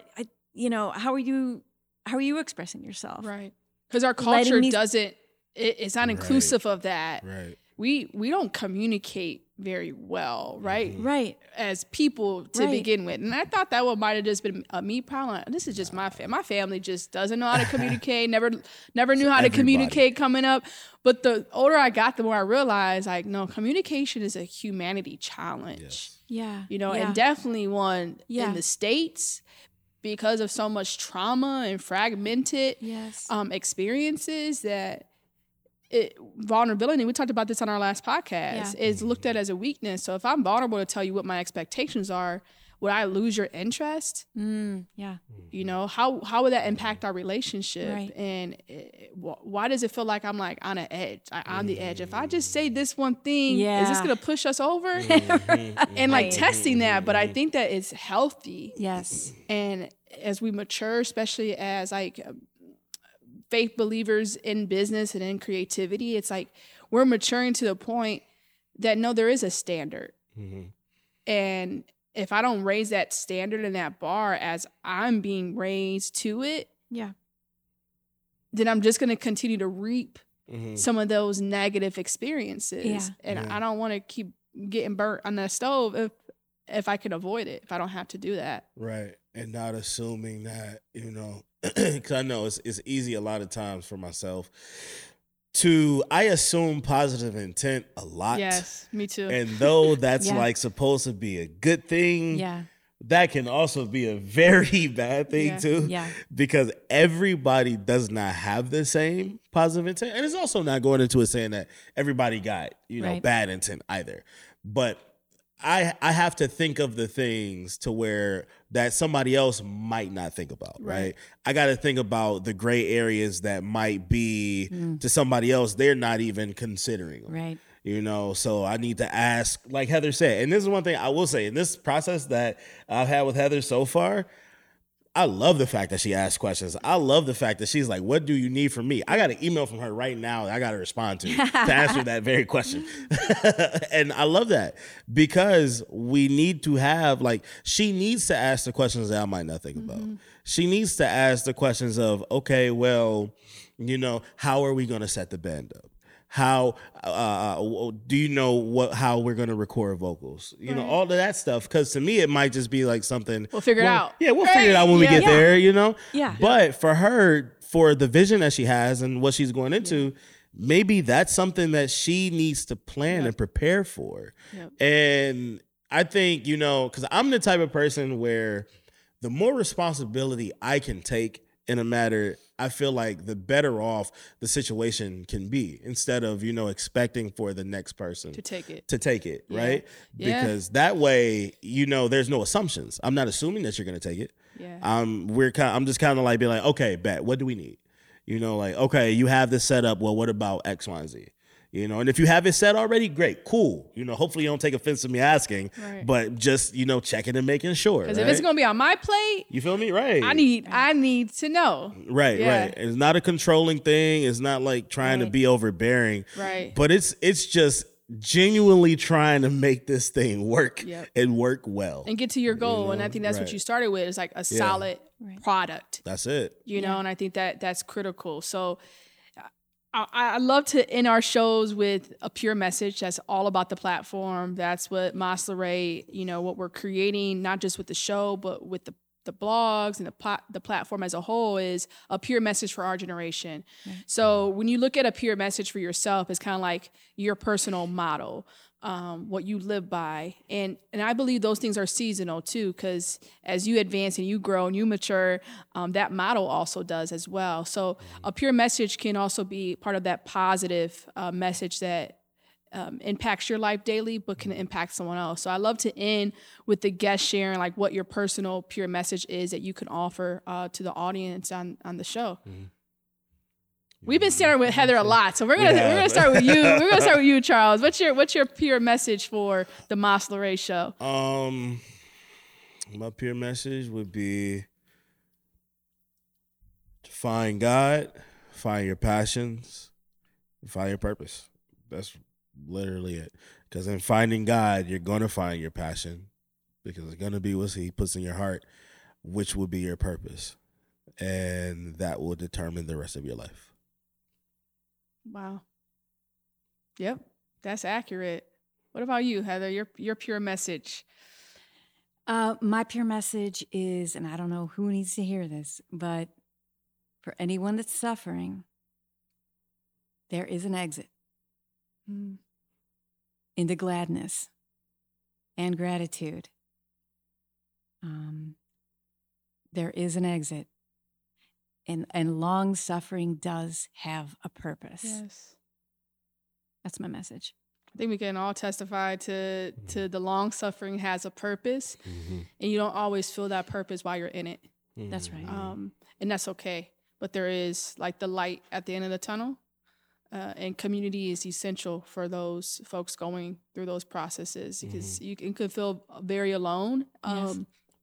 you know, how are you? How are you expressing yourself? Right. Because our culture me- doesn't. It, it's not inclusive of that. Right. We we don't communicate very well, right? Right. as people to Right. begin with. And I thought that one might have just been a me problem. This is just my family. My family just doesn't know how to communicate. never, never knew how to communicate coming up. But the older I got, the more I realized, like, no, communication is a humanity challenge. Yes. Yeah. You know, yeah. and definitely one Yeah. in the states because of so much trauma and fragmented yes. um, experiences that it, vulnerability, we talked about this on our last podcast, Yeah. is looked at as a weakness. So if I'm vulnerable to tell you what my expectations are, would I lose your interest? Mm, yeah. You know, how how would that impact our relationship? Right. And it, wh- why does it feel like I'm like on an edge, I, on the edge? If I just say this one thing, is this gonna push us over? Mm-hmm. and like Right. testing that, but I think that it's healthy. Yes. And as we mature, especially as like faith believers in business and in creativity, it's like we're maturing to the point that no, there is a standard. Mhm. And if I don't raise that standard and that bar as I'm being raised to it, Yeah. then I'm just going to continue to reap Mhm. some of those negative experiences. Yeah. And Yeah. I don't want to keep getting burnt on the stove if if I can avoid it, if I don't have to do that. Right. And not assuming that, you know, because I know it's, it's easy a lot of times for myself to, I assume positive intent a lot. Yes, me too. And though that's Yeah. like supposed to be a good thing, Yeah. that can also be a very bad thing Yeah. too. Yeah. Because everybody does not have the same positive intent. And it's also not going into it saying that everybody got, you know, Right. bad intent either. But I I have to think of the things to where that somebody else might not think about, right? Right. I got to think about the gray areas that might be Mm. to somebody else they're not even considering. them Right. you know so i need to ask like heather said and this is one thing i will say in this process that i've had with heather so far i love the fact that she asks questions. I love the fact that she's like what do you need from me? I got an email from her right now that i got to respond to to answer that very question. And i love that because we need to have like she needs to ask the questions that i might not think about. Mm-hmm. She needs to ask the questions of okay well you know how are we going to set the band up how uh, do you know what how we're going to record vocals you know all of that stuff because to me it might just be like something We'll figure it out. yeah we'll figure it out when we get Yeah. there you know Yeah. but for her for the vision that she has and what she's going into maybe that's something that she needs to plan and prepare for Yep. and i think you know because i'm the type of person where the more responsibility i can take in a matter i feel like the better off the situation can be instead of you know expecting for the next person to take it. to take it, Yeah. right? Yeah. Because that way, you know, there's no assumptions. I'm not assuming that you're going to take it. Yeah. Um, we're kind. I'm just kind of like being like, okay, bet. What do we need? You know, like, okay, you have this set up. Well, what about X, Y, and Z? You know, and if you have it set already, great, cool. You know, hopefully you don't take offense to me asking, Right. but just you know, checking and making sure. Because right? if it's gonna be on my plate, you feel me, right? I need I need to know. Right, Yeah. right. It's not a controlling thing. It's not like trying to be overbearing. Right. But it's it's just genuinely trying to make this thing work Yep. and work well. And get to your goal. and I think that's right. what you started with is like a solid Right. product. That's it. you know and i think that that's critical so I, I love to end our shows with a pure message that's all about the platform. That's what Ray, you know what we're creating not just with the show but with the the blogs and the plat- the platform as a whole is a pure message for our generation. So when you look at a pure message for yourself, it's kind of like your personal model, um, what you live by, and and I believe those things are seasonal too, because as you advance and you grow and you mature, um, that model also does as well. So a pure message can also be part of that positive uh, message that um, impacts your life daily, but can impact someone else. So I love to end with the guest sharing like what your personal pure message is that you can offer uh, to the audience on on the show. We've been starting with Heather a lot, so we're gonna We we're gonna start with you. We're gonna start with you, Charles. What's your what's your pure message for the Mas Lorraine show? Um, my pure message would be to find God, find your passions, find your purpose. That's literally it. Because in finding God, you're going to find your passion because it's going to be what He puts in your heart, which will be your purpose. And that will determine the rest of your life. Wow. Yep, that's accurate. What about you, Heather? Your your pure message. Uh, my pure message is, and I don't know who needs to hear this, but for anyone that's suffering, there is an exit Mm. into gladness and gratitude. Um, there is an exit, and and long suffering does have a purpose. Yes. That's my message. I think we can all testify to to the long suffering has a purpose, and you don't always feel that purpose while you're in it, That's right. um, and that's okay. But there is like the light at the end of the tunnel, uh, and community is essential for those folks going through those processes because you, can, you could feel very alone um, Yes.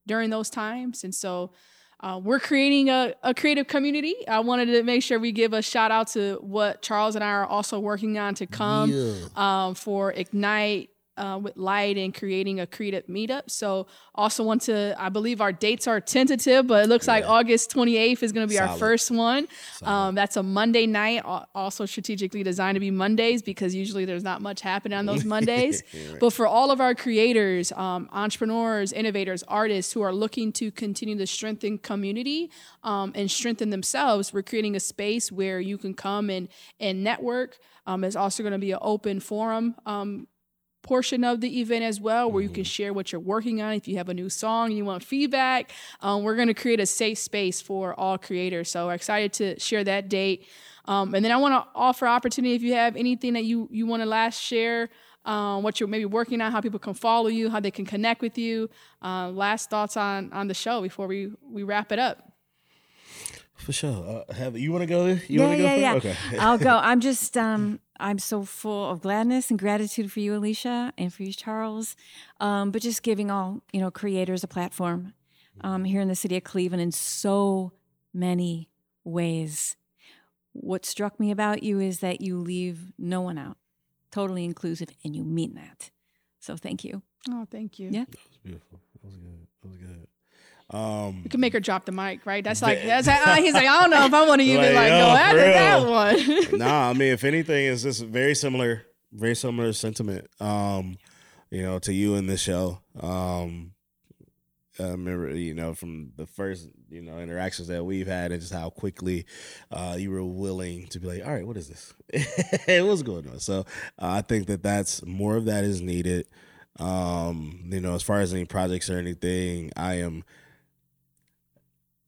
during those times, and so. Uh, we're creating a, a creative community. I wanted to make sure we give a shout out to what Charles and I are also working on to come Yeah. um, for Ignite uh, with Light and creating a creative meetup. So, also want to, I believe our dates are tentative, but it looks like August 28th is going to be our first one. Um, that's a Monday night, also strategically designed to be Mondays because usually there's not much happening on those Mondays. But for all of our creators, um, entrepreneurs, innovators, artists who are looking to continue to strengthen community um, and strengthen themselves, we're creating a space where you can come and and network. Um, there's also going to be an open forum um, portion of the event as well, where you can share what you're working on. If you have a new song you want feedback, um, we're going to create a safe space for all creators. So we're excited to share that date. Um, and then I want to offer opportunity if you have anything that you you want to last share. Um, what you're maybe working on, how people can follow you, how they can connect with you. Uh, last thoughts on on the show before we we wrap it up. For sure. Uh, have you want to go? You yeah, want to go? yeah, first? yeah. Okay. I'll go. I'm just, um, I'm so full of gladness and gratitude for you, Alysha, and for you, Charles. Um, but just giving all you know creators a platform um, here in the city of Cleveland in so many ways. What struck me about you is that you leave no one out, totally inclusive, and you mean that. So thank you. Oh, thank you. Yeah. That was beautiful. That was good. That was good. Um, You can make her drop the mic, right? That's like that's uh, he's like I don't know if I want to even Like, like yo, go after that one. nah, I mean, if anything, it's just very similar, very similar sentiment. Um, you know, to you in this show. Um, I remember, you know, from the first, you know, interactions that we've had, and just how quickly uh, you were willing to be like, "All right, what is this? What's going on?" So, uh, I think that that's more of that is needed. Um, you know, as far as any projects or anything, I am.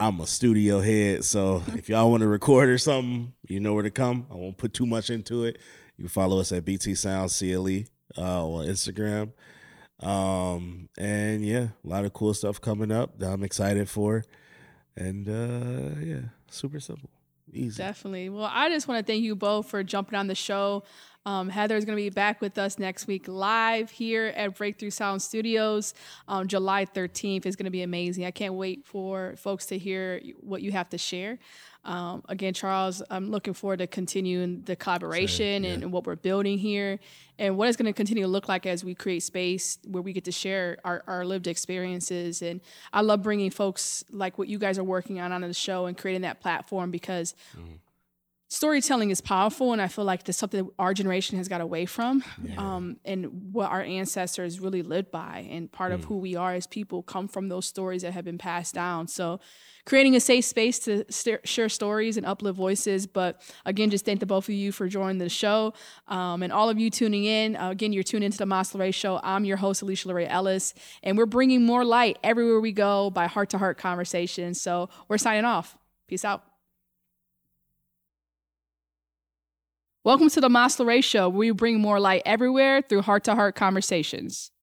I'm a studio head, so if y'all want to record or something, you know where to come. I won't put too much into it. You follow us at BT Sound CLE uh, on Instagram. Um, and yeah, a lot of cool stuff coming up that I'm excited for. And uh, yeah, super simple, easy. Definitely. Well, I just want to thank you both for jumping on the show. Um, Heather is going to be back with us next week live here at Breakthrough Sound Studios. Um, July 13th is going to be amazing. I can't wait for folks to hear what you have to share. Um, again, Charles, I'm looking forward to continuing the collaboration and, and what we're building here and what it's going to continue to look like as we create space where we get to share our, our lived experiences. And I love bringing folks like what you guys are working on on the show and creating that platform because storytelling is powerful and i feel like that's something that our generation has got away from um, and what our ancestors really lived by and part of who we are as people come from those stories that have been passed down. So creating a safe space to st- share stories and uplift voices but again just thank the both of you for joining the show um, and all of you tuning in. Uh, again you're tuned into the Mas Lorraine show. I'm your host Alysha Lorraine ellis and we're bringing more light everywhere we go by heart to heart conversations so we're signing off. Peace out Welcome to the Mas Lorraine Show, where we bring more light everywhere through heart to heart conversations.